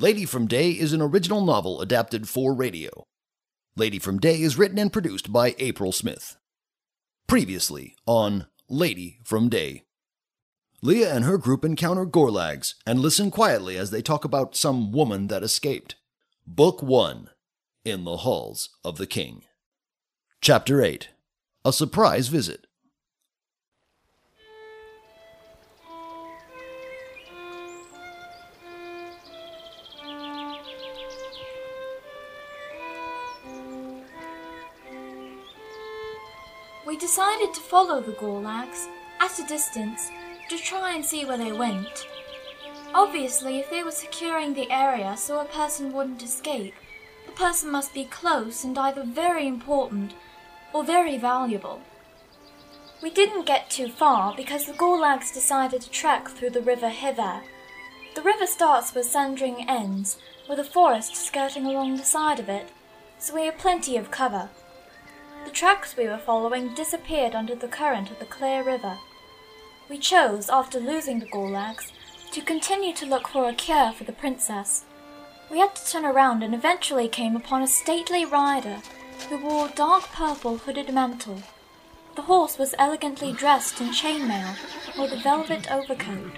Lady from Day is an original novel adapted for radio. Lady from Day is written and produced by April Smith. Previously on Lady from Day. Leah and her group encounter Gorlags and listen quietly as they talk about some woman that escaped. Book 1 In the Halls of the King. Chapter 8 A Surprise Visit. Decided to follow the Gorlags at a distance to try and see where they went. Obviously, if they were securing the area so a person wouldn't escape, the person must be close and either very important or very valuable. We didn't get too far because the Gorlags decided to trek through the river hither. The river starts where Sandring ends, with a forest skirting along the side of it, so we had plenty of cover. The tracks we were following disappeared under the current of the clear river. We chose, after losing the Gorlags, to continue to look for a cure for the princess. We had to turn around and eventually came upon a stately rider who wore a dark purple hooded mantle. The horse was elegantly dressed in chainmail with a velvet overcoat.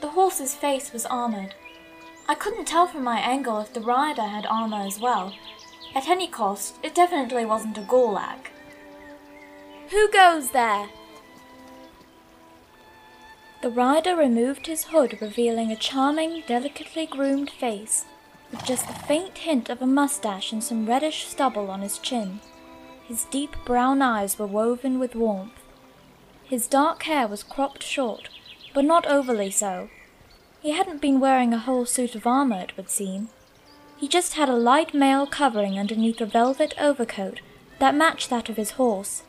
The horse's face was armored. I couldn't tell from my angle if the rider had armor as well. At any cost, it definitely wasn't a Gorlag. Who goes there? The rider removed his hood, revealing a charming, delicately groomed face, with just a faint hint of a mustache and some reddish stubble on his chin. His deep brown eyes were woven with warmth. His dark hair was cropped short, but not overly so. He hadn't been wearing a whole suit of armor, it would seem. He just had a light mail covering underneath a velvet overcoat that matched that of his horse.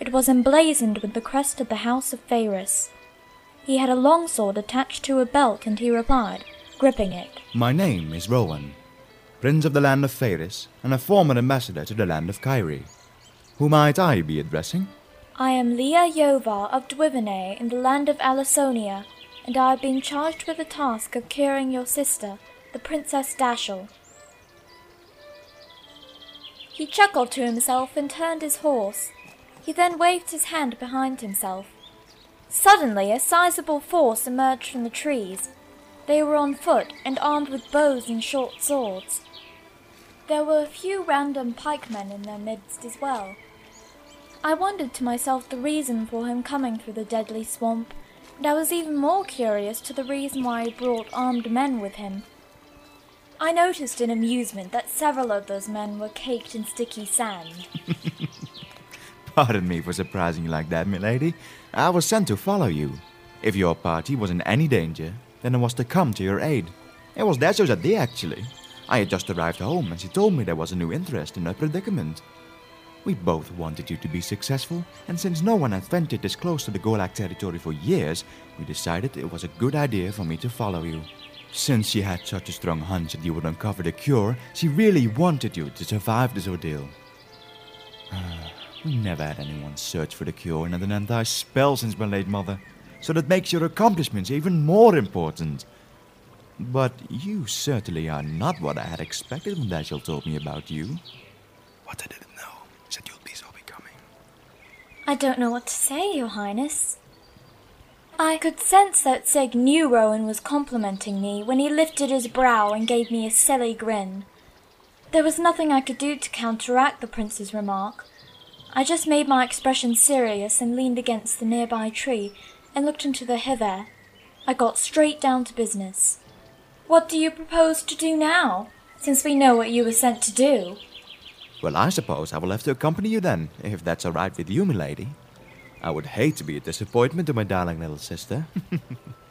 It was emblazoned with the crest of the House of Pharis. He had a long sword attached to a belt, and he replied, gripping it. My name is Rowan, Prince of the land of Pharis, and a former ambassador to the land of Kyrie. Who might I be addressing? I am Leah Yovar of Dwivenay in the land of Alasonia, and I have been charged with the task of curing your sister, the Princess Dashel. He chuckled to himself and turned his horse. He then waved his hand behind himself. Suddenly, a sizable force emerged from the trees. They were on foot and armed with bows and short swords. There were a few random pikemen in their midst as well. I wondered to myself the reason for him coming through the deadly swamp, and I was even more curious to the reason why he brought armed men with him. I noticed in amusement that several of those men were caked in sticky sand. Pardon me for surprising you like that, milady. I was sent to follow you. If your party was in any danger, then I was to come to your aid. It was Dashel's idea, actually. I had just arrived home, and she told me there was a new interest in her predicament. We both wanted you to be successful, and since no one had ventured this close to the Gorlag territory for years, we decided it was a good idea for me to follow you. Since she had such a strong hunch that you would uncover the cure, she really wanted you to survive this ordeal. Uh, we never had anyone search for the cure in an entire spell since my late mother, so that makes your accomplishments even more important. But you certainly are not what I had expected when Dashel told me about you. What I didn't know is that you'll be so becoming. I don't know what to say, Your Highness. I could sense that Sig knew Rowan was complimenting me when he lifted his brow and gave me a silly grin. There was nothing I could do to counteract the prince's remark. I just made my expression serious and leaned against the nearby tree and looked into the Hiver. I got straight down to business. What do you propose to do now, since we know what you were sent to do? Well, I suppose I will have to accompany you then, if that's all right with you, milady. I would hate to be a disappointment to my darling little sister.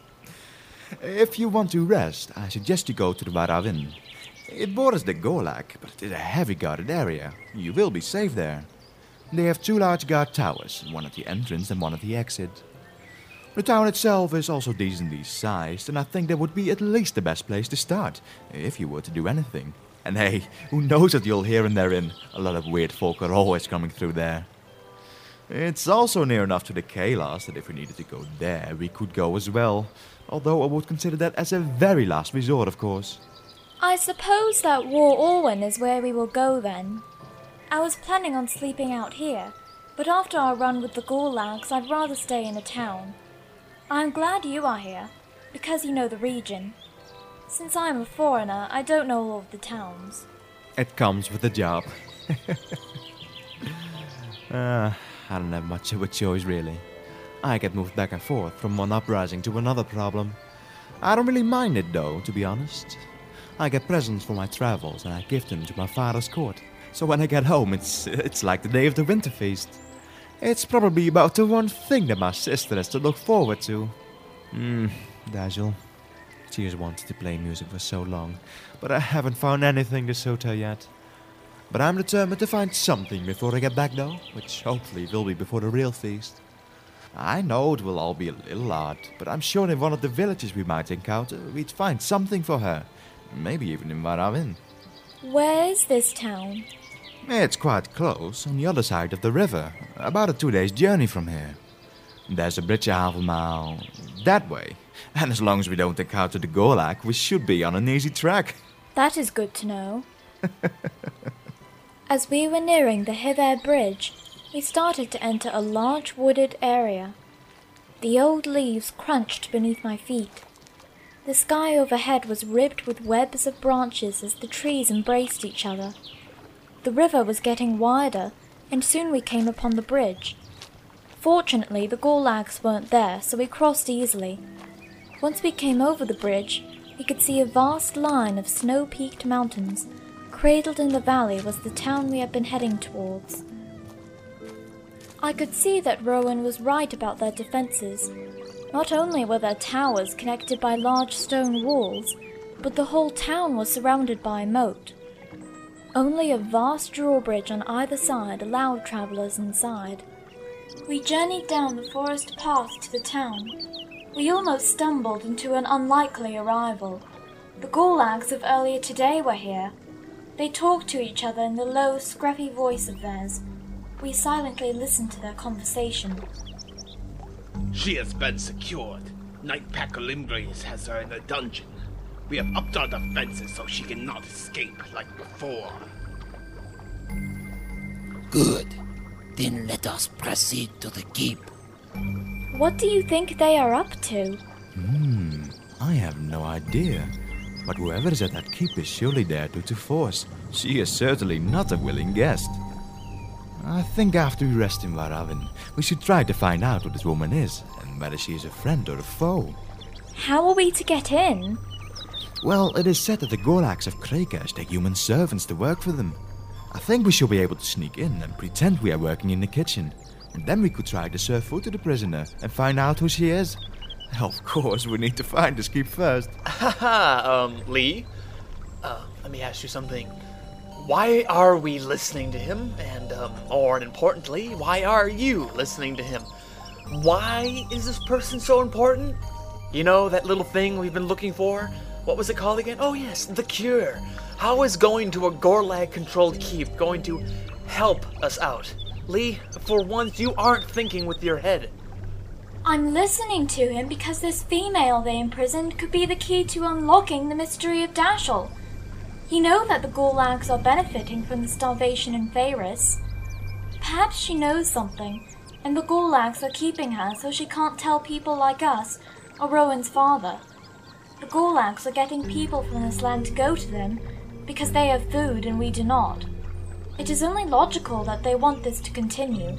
if you want to rest, I suggest you go to the Varavin. It borders the Gorlag, but it is a heavy guarded area. You will be safe there. They have two large guard towers, one at the entrance and one at the exit. The town itself is also decently sized, and I think that would be at least the best place to start, if you were to do anything. And hey, who knows what you'll hear in therein? A lot of weird folk are always coming through there. It's also near enough to the Kalas that if we needed to go there, we could go as well. Although I would consider that as a very last resort, of course. I suppose that Varavin is where we will go then. I was planning on sleeping out here, but after our run with the Gorlags, I'd rather stay in a town. I'm glad you are here, because you know the region. Since I'm a foreigner, I don't know all of the towns. It comes with the job. uh, I don't have much of a choice, really. I get moved back and forth from one uprising to another problem. I don't really mind it, though, to be honest. I get presents for my travels and I give them to my father's court. So when I get home, it's it's like the day of the winter feast. It's probably about the one thing that my sister has to look forward to. Hmm, Dashel. She has wanted to play music for so long, but I haven't found anything to suit her yet. But I'm determined to find something before I get back, though, which hopefully will be before the real feast. I know it will all be a little odd, but I'm sure in one of the villages we might encounter, we'd find something for her. Maybe even in Varavin. Where is this town? It's quite close, on the other side of the river, about a two days' journey from here. There's a bridge a half a mile that way, and as long as we don't encounter the Gorlag, we should be on an easy track. That is good to know. As we were nearing the Hiver Bridge, we started to enter a large wooded area. The old leaves crunched beneath my feet. The sky overhead was ribbed with webs of branches as the trees embraced each other. The river was getting wider, and soon we came upon the bridge. Fortunately, the Gorlags weren't there, so we crossed easily. Once we came over the bridge, we could see a vast line of snow peaked mountains. Cradled in the valley was the town we had been heading towards. I could see that Rowan was right about their defenses. Not only were their towers connected by large stone walls, but the whole town was surrounded by a moat. Only a vast drawbridge on either side allowed travellers inside. We journeyed down the forest path to the town. We almost stumbled into an unlikely arrival. The Gorlags of earlier today were here. They talked to each other in the low, scrappy voice of theirs. We silently listened to their conversation. She has been secured. Nightpacker Limgreaves has her in a dungeon. We have upped our defenses so she cannot escape like before. Good. Then let us proceed to the keep. What do you think they are up to? Hmm, I have no idea. But whoever is at that keep is surely there due to force. She is certainly not a willing guest. I think after we rest in Varavin, we should try to find out who this woman is, and whether she is a friend or a foe. How are we to get in? Well, it is said that the Gorlags of Krakash take human servants to work for them. I think we should be able to sneak in and pretend we are working in the kitchen. And then we could try to serve food to the prisoner and find out who she is. Of course, we need to find this keep first. Haha, um, Lee. Uh, let me ask you something. Why are we listening to him? And, um, more importantly, why are you listening to him? Why is this person so important? You know, that little thing we've been looking for? What was it called again? Oh, yes, the cure. How is going to a Gorlag controlled keep going to help us out? Lee, for once, you aren't thinking with your head. I'm listening to him because this female they imprisoned could be the key to unlocking the mystery of Dashel. You know that the Gorlags are benefiting from the starvation in Faerus. Perhaps she knows something, and the Gorlags are keeping her so she can't tell people like us, or Rowan's father. The Gorlags are getting people from this land to go to them because they have food and we do not. It is only logical that they want this to continue.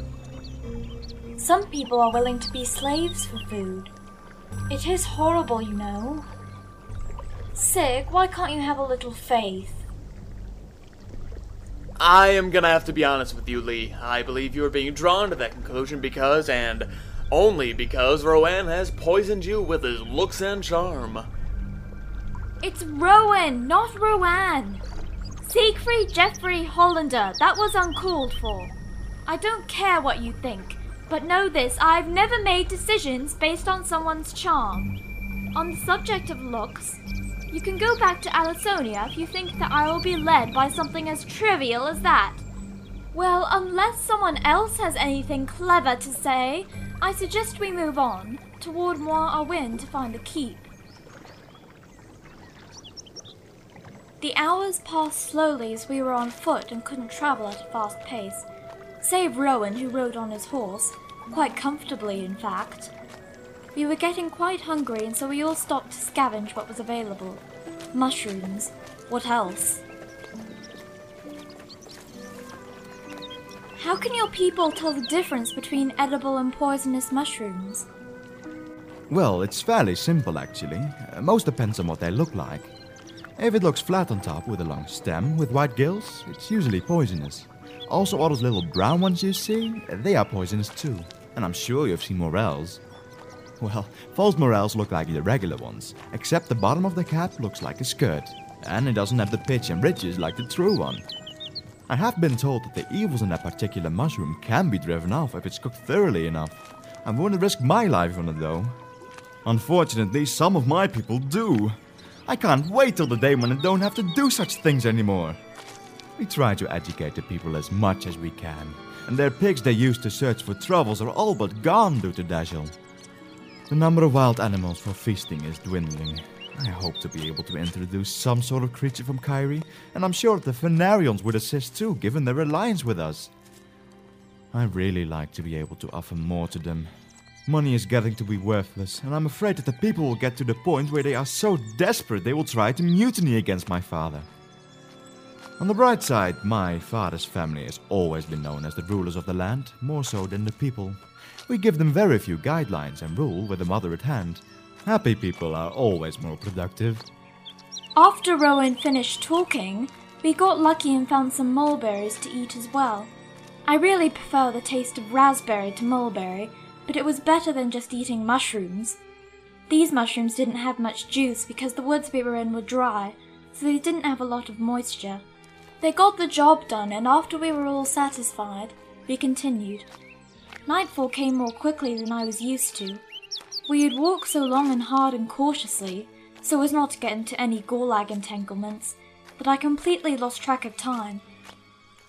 Some people are willing to be slaves for food. It is horrible, you know. Sig, why can't you have a little faith? I am gonna have to be honest with you, Lee. I believe you are being drawn to that conclusion because, and only because, Rowan has poisoned you with his looks and charm. It's Rowan, not Rowan. Siegfried Geoffrey Hollander, that was uncalled for. I don't care what you think, but know this I've never made decisions based on someone's charm. On the subject of looks, you can go back to Alisonia if you think that I will be led by something as trivial as that. Well, unless someone else has anything clever to say, I suggest we move on toward Moir Awin to find the keep. The hours passed slowly as we were on foot and couldn't travel at a fast pace, save Rowan, who rode on his horse, quite comfortably, in fact. We were getting quite hungry, and so we all stopped to scavenge what was available. Mushrooms. What else? How can your people tell the difference between edible and poisonous mushrooms? Well, it's fairly simple actually. Uh, most depends on what they look like. If it looks flat on top with a long stem with white gills, it's usually poisonous. Also, all those little brown ones you see, they are poisonous too. And I'm sure you've seen morels. Well, false morels look like the regular ones, except the bottom of the cap looks like a skirt, and it doesn't have the pitch and ridges like the true one. I have been told that the evils in that particular mushroom can be driven off if it's cooked thoroughly enough. I wouldn't risk my life on it though. Unfortunately, some of my people do. I can't wait till the day when I don't have to do such things anymore. We try to educate the people as much as we can, and their pigs they use to search for truffles are all but gone due to Dajjal. The number of wild animals for feasting is dwindling. I hope to be able to introduce some sort of creature from Kyrie, and I'm sure the Fenarians would assist too, given their alliance with us. I really like to be able to offer more to them. Money is getting to be worthless, and I'm afraid that the people will get to the point where they are so desperate they will try to mutiny against my father. On the bright side, my father's family has always been known as the rulers of the land, more so than the people. We give them very few guidelines and rule with a mother at hand. Happy people are always more productive. After Rowan finished talking, we got lucky and found some mulberries to eat as well. I really prefer the taste of raspberry to mulberry, but it was better than just eating mushrooms. These mushrooms didn't have much juice because the woods we were in were dry, so they didn't have a lot of moisture. They got the job done, and after we were all satisfied, we continued. Nightfall came more quickly than I was used to. We had walked so long and hard and cautiously, so as not to get into any Gorlag entanglements, that I completely lost track of time.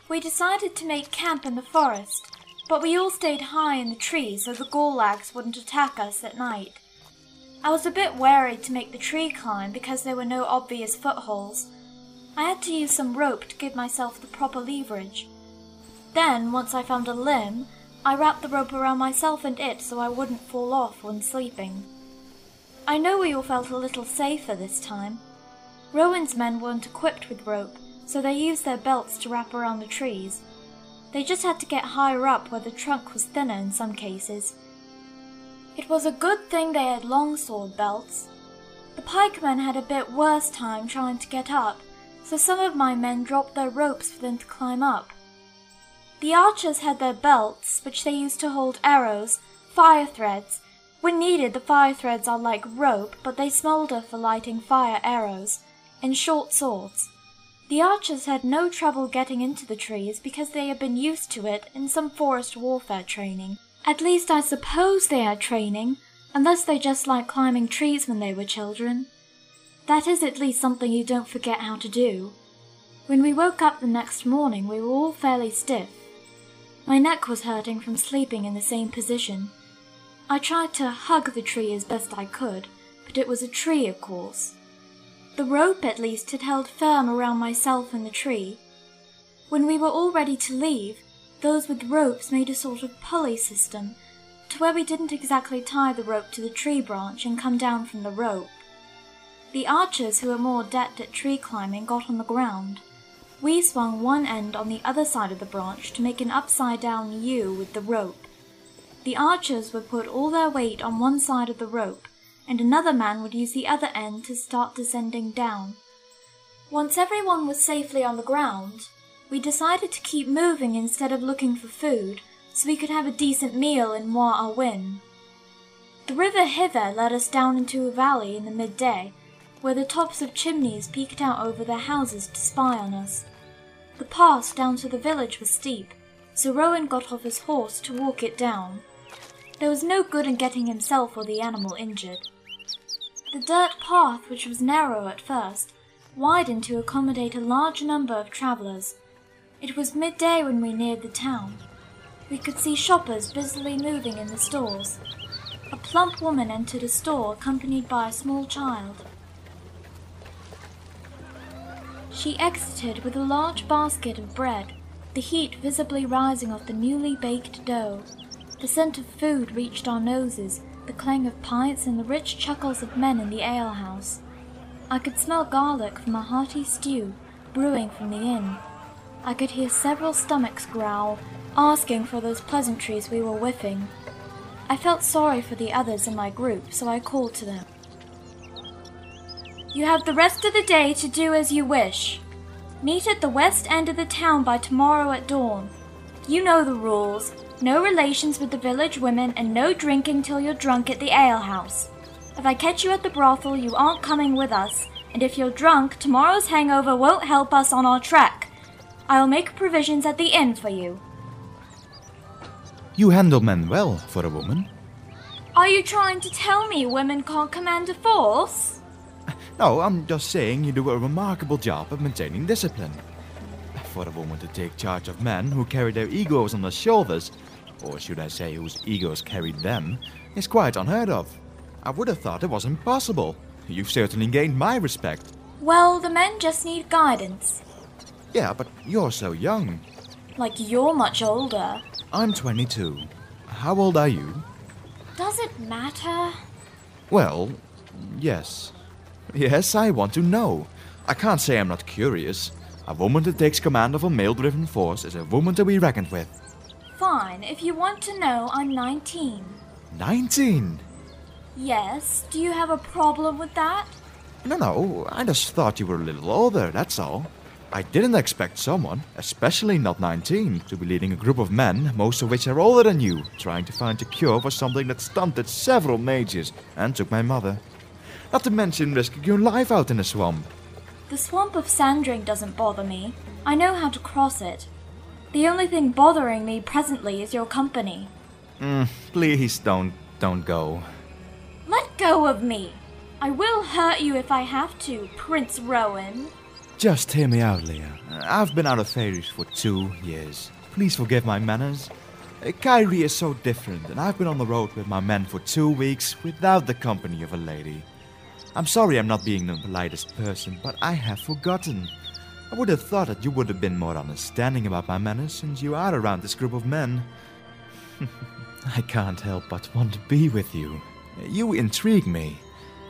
We decided to make camp in the forest, but we all stayed high in the trees so the Gorlags wouldn't attack us at night. I was a bit wary to make the tree climb because there were no obvious footholds. I had to use some rope to give myself the proper leverage. Then, once I found a limb, I wrapped the rope around myself and it so I wouldn't fall off when sleeping. I know we all felt a little safer this time. Rowan's men weren't equipped with rope, so they used their belts to wrap around the trees. They just had to get higher up where the trunk was thinner in some cases. It was a good thing they had long sword belts. The pikemen had a bit worse time trying to get up, so some of my men dropped their ropes for them to climb up. The archers had their belts, which they used to hold arrows, fire threads. When needed, the fire threads are like rope, but they smolder for lighting fire arrows, and short swords. The archers had no trouble getting into the trees because they had been used to it in some forest warfare training. At least I suppose they had training, unless they just liked climbing trees when they were children. That is at least something you don't forget how to do. When we woke up the next morning, we were all fairly stiff. My neck was hurting from sleeping in the same position. I tried to hug the tree as best I could, but it was a tree, of course. The rope, at least, had held firm around myself and the tree. When we were all ready to leave, those with ropes made a sort of pulley system, to where we didn't exactly tie the rope to the tree branch and come down from the rope. The archers who were more adept at tree climbing got on the ground. We swung one end on the other side of the branch to make an upside down U with the rope. The archers would put all their weight on one side of the rope, and another man would use the other end to start descending down. Once everyone was safely on the ground, we decided to keep moving instead of looking for food, so we could have a decent meal in Moir Awin. The river hither led us down into a valley in the midday, where the tops of chimneys peeked out over their houses to spy on us. The pass down to the village was steep, so Rowan got off his horse to walk it down. There was no good in getting himself or the animal injured. The dirt path, which was narrow at first, widened to accommodate a large number of travellers. It was midday when we neared the town. We could see shoppers busily moving in the stores. A plump woman entered a store accompanied by a small child. She exited with a large basket of bread, the heat visibly rising off the newly baked dough. The scent of food reached our noses, the clang of pints and the rich chuckles of men in the alehouse. I could smell garlic from a hearty stew brewing from the inn. I could hear several stomachs growl, asking for those pleasantries we were whiffing. I felt sorry for the others in my group, so I called to them. You have the rest of the day to do as you wish. Meet at the west end of the town by tomorrow at dawn. You know the rules. No relations with the village women and no drinking till you're drunk at the alehouse. If I catch you at the brothel, you aren't coming with us, and if you're drunk, tomorrow's hangover won't help us on our track. I'll make provisions at the inn for you. You handle men well for a woman. Are you trying to tell me women can't command a force? No, I'm just saying you do a remarkable job of maintaining discipline. For a woman to take charge of men who carry their egos on their shoulders, or should I say whose egos carry them, is quite unheard of. I would have thought it was impossible. You've certainly gained my respect. Well, the men just need guidance. Yeah, but you're so young. Like you're much older. I'm 22. How old are you? Does it matter? Well, yes. Yes, I want to know. I can't say I'm not curious. A woman that takes command of a male driven force is a woman to be reckoned with. Fine, if you want to know, I'm 19. 19? Yes, do you have a problem with that? No, no, I just thought you were a little older, that's all. I didn't expect someone, especially not 19, to be leading a group of men, most of which are older than you, trying to find a cure for something that stunted several mages and took my mother. Not to mention risking your life out in a swamp. The swamp of Sandring doesn't bother me. I know how to cross it. The only thing bothering me presently is your company. Mm, please don't, don't go. Let go of me! I will hurt you if I have to, Prince Rowan. Just hear me out, Leah. I've been out of Faeries for two years. Please forgive my manners. Uh, Kyrie is so different, and I've been on the road with my men for two weeks without the company of a lady. I'm sorry I'm not being the politest person, but I have forgotten. I would have thought that you would have been more understanding about my manners since you are around this group of men. I can't help but want to be with you. You intrigue me.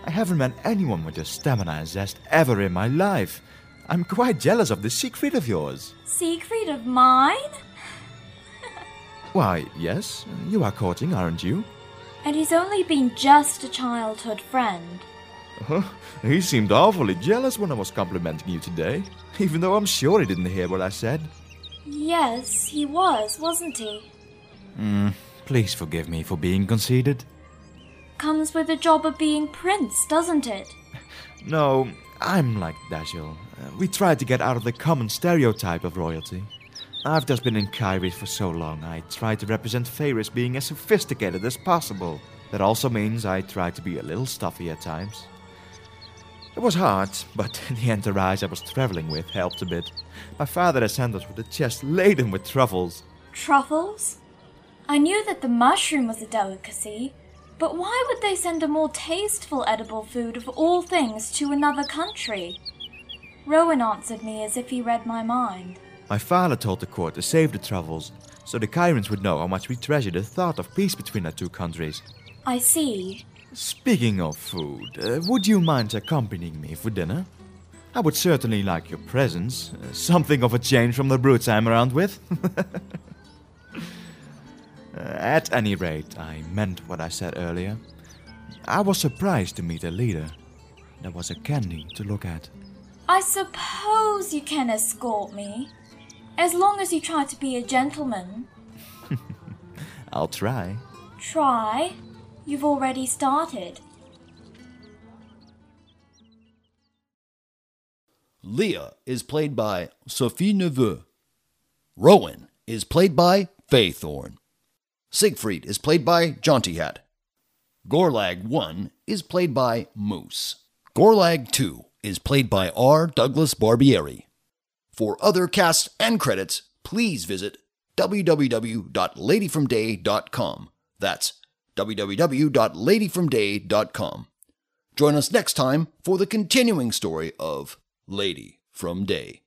I haven't met anyone with your stamina and zest ever in my life. I'm quite jealous of this Siegfried of yours. Siegfried of mine? Why, yes, you are courting, aren't you? And he's only been just a childhood friend. Huh? He seemed awfully jealous when I was complimenting you today, even though I'm sure he didn't hear what I said. Yes, he was, wasn't he? Hmm, please forgive me for being conceited. Comes with the job of being prince, doesn't it? No, I'm like Dashel. Uh, we tried to get out of the common stereotype of royalty. I've just been in Kyrie for so long, I try to represent Faeris being as sophisticated as possible. That also means I try to be a little stuffy at times. It was hard, but the entourage I was traveling with helped a bit. My father has sent us with a chest laden with truffles. Truffles? I knew that the mushroom was a delicacy, but why would they send a more tasteful edible food of all things to another country? Rowan answered me as if he read my mind. My father told the court to save the truffles, so the Kyrans would know how much we treasure the thought of peace between our two countries. I see. Speaking of food, uh, would you mind accompanying me for dinner? I would certainly like your presence. Uh, something of a change from the brutes I'm around with. Uh, at any rate, I meant what I said earlier. I was surprised to meet a leader. There was a candy to look at. I suppose you can escort me. As long as you try to be a gentleman. I'll try. Try? You've already started. Leah is played by Sophie Neveu. Rowan is played by Faye Thorne. Siegfried is played by Jaunty Hat. Gorlag 1 is played by Moose. Gorlag 2 is played by R. Douglas Barbieri. For other casts and credits, please visit www.ladyfromday.com. That's www.ladyfromday.com. Join us next time for the continuing story of Lady from Day.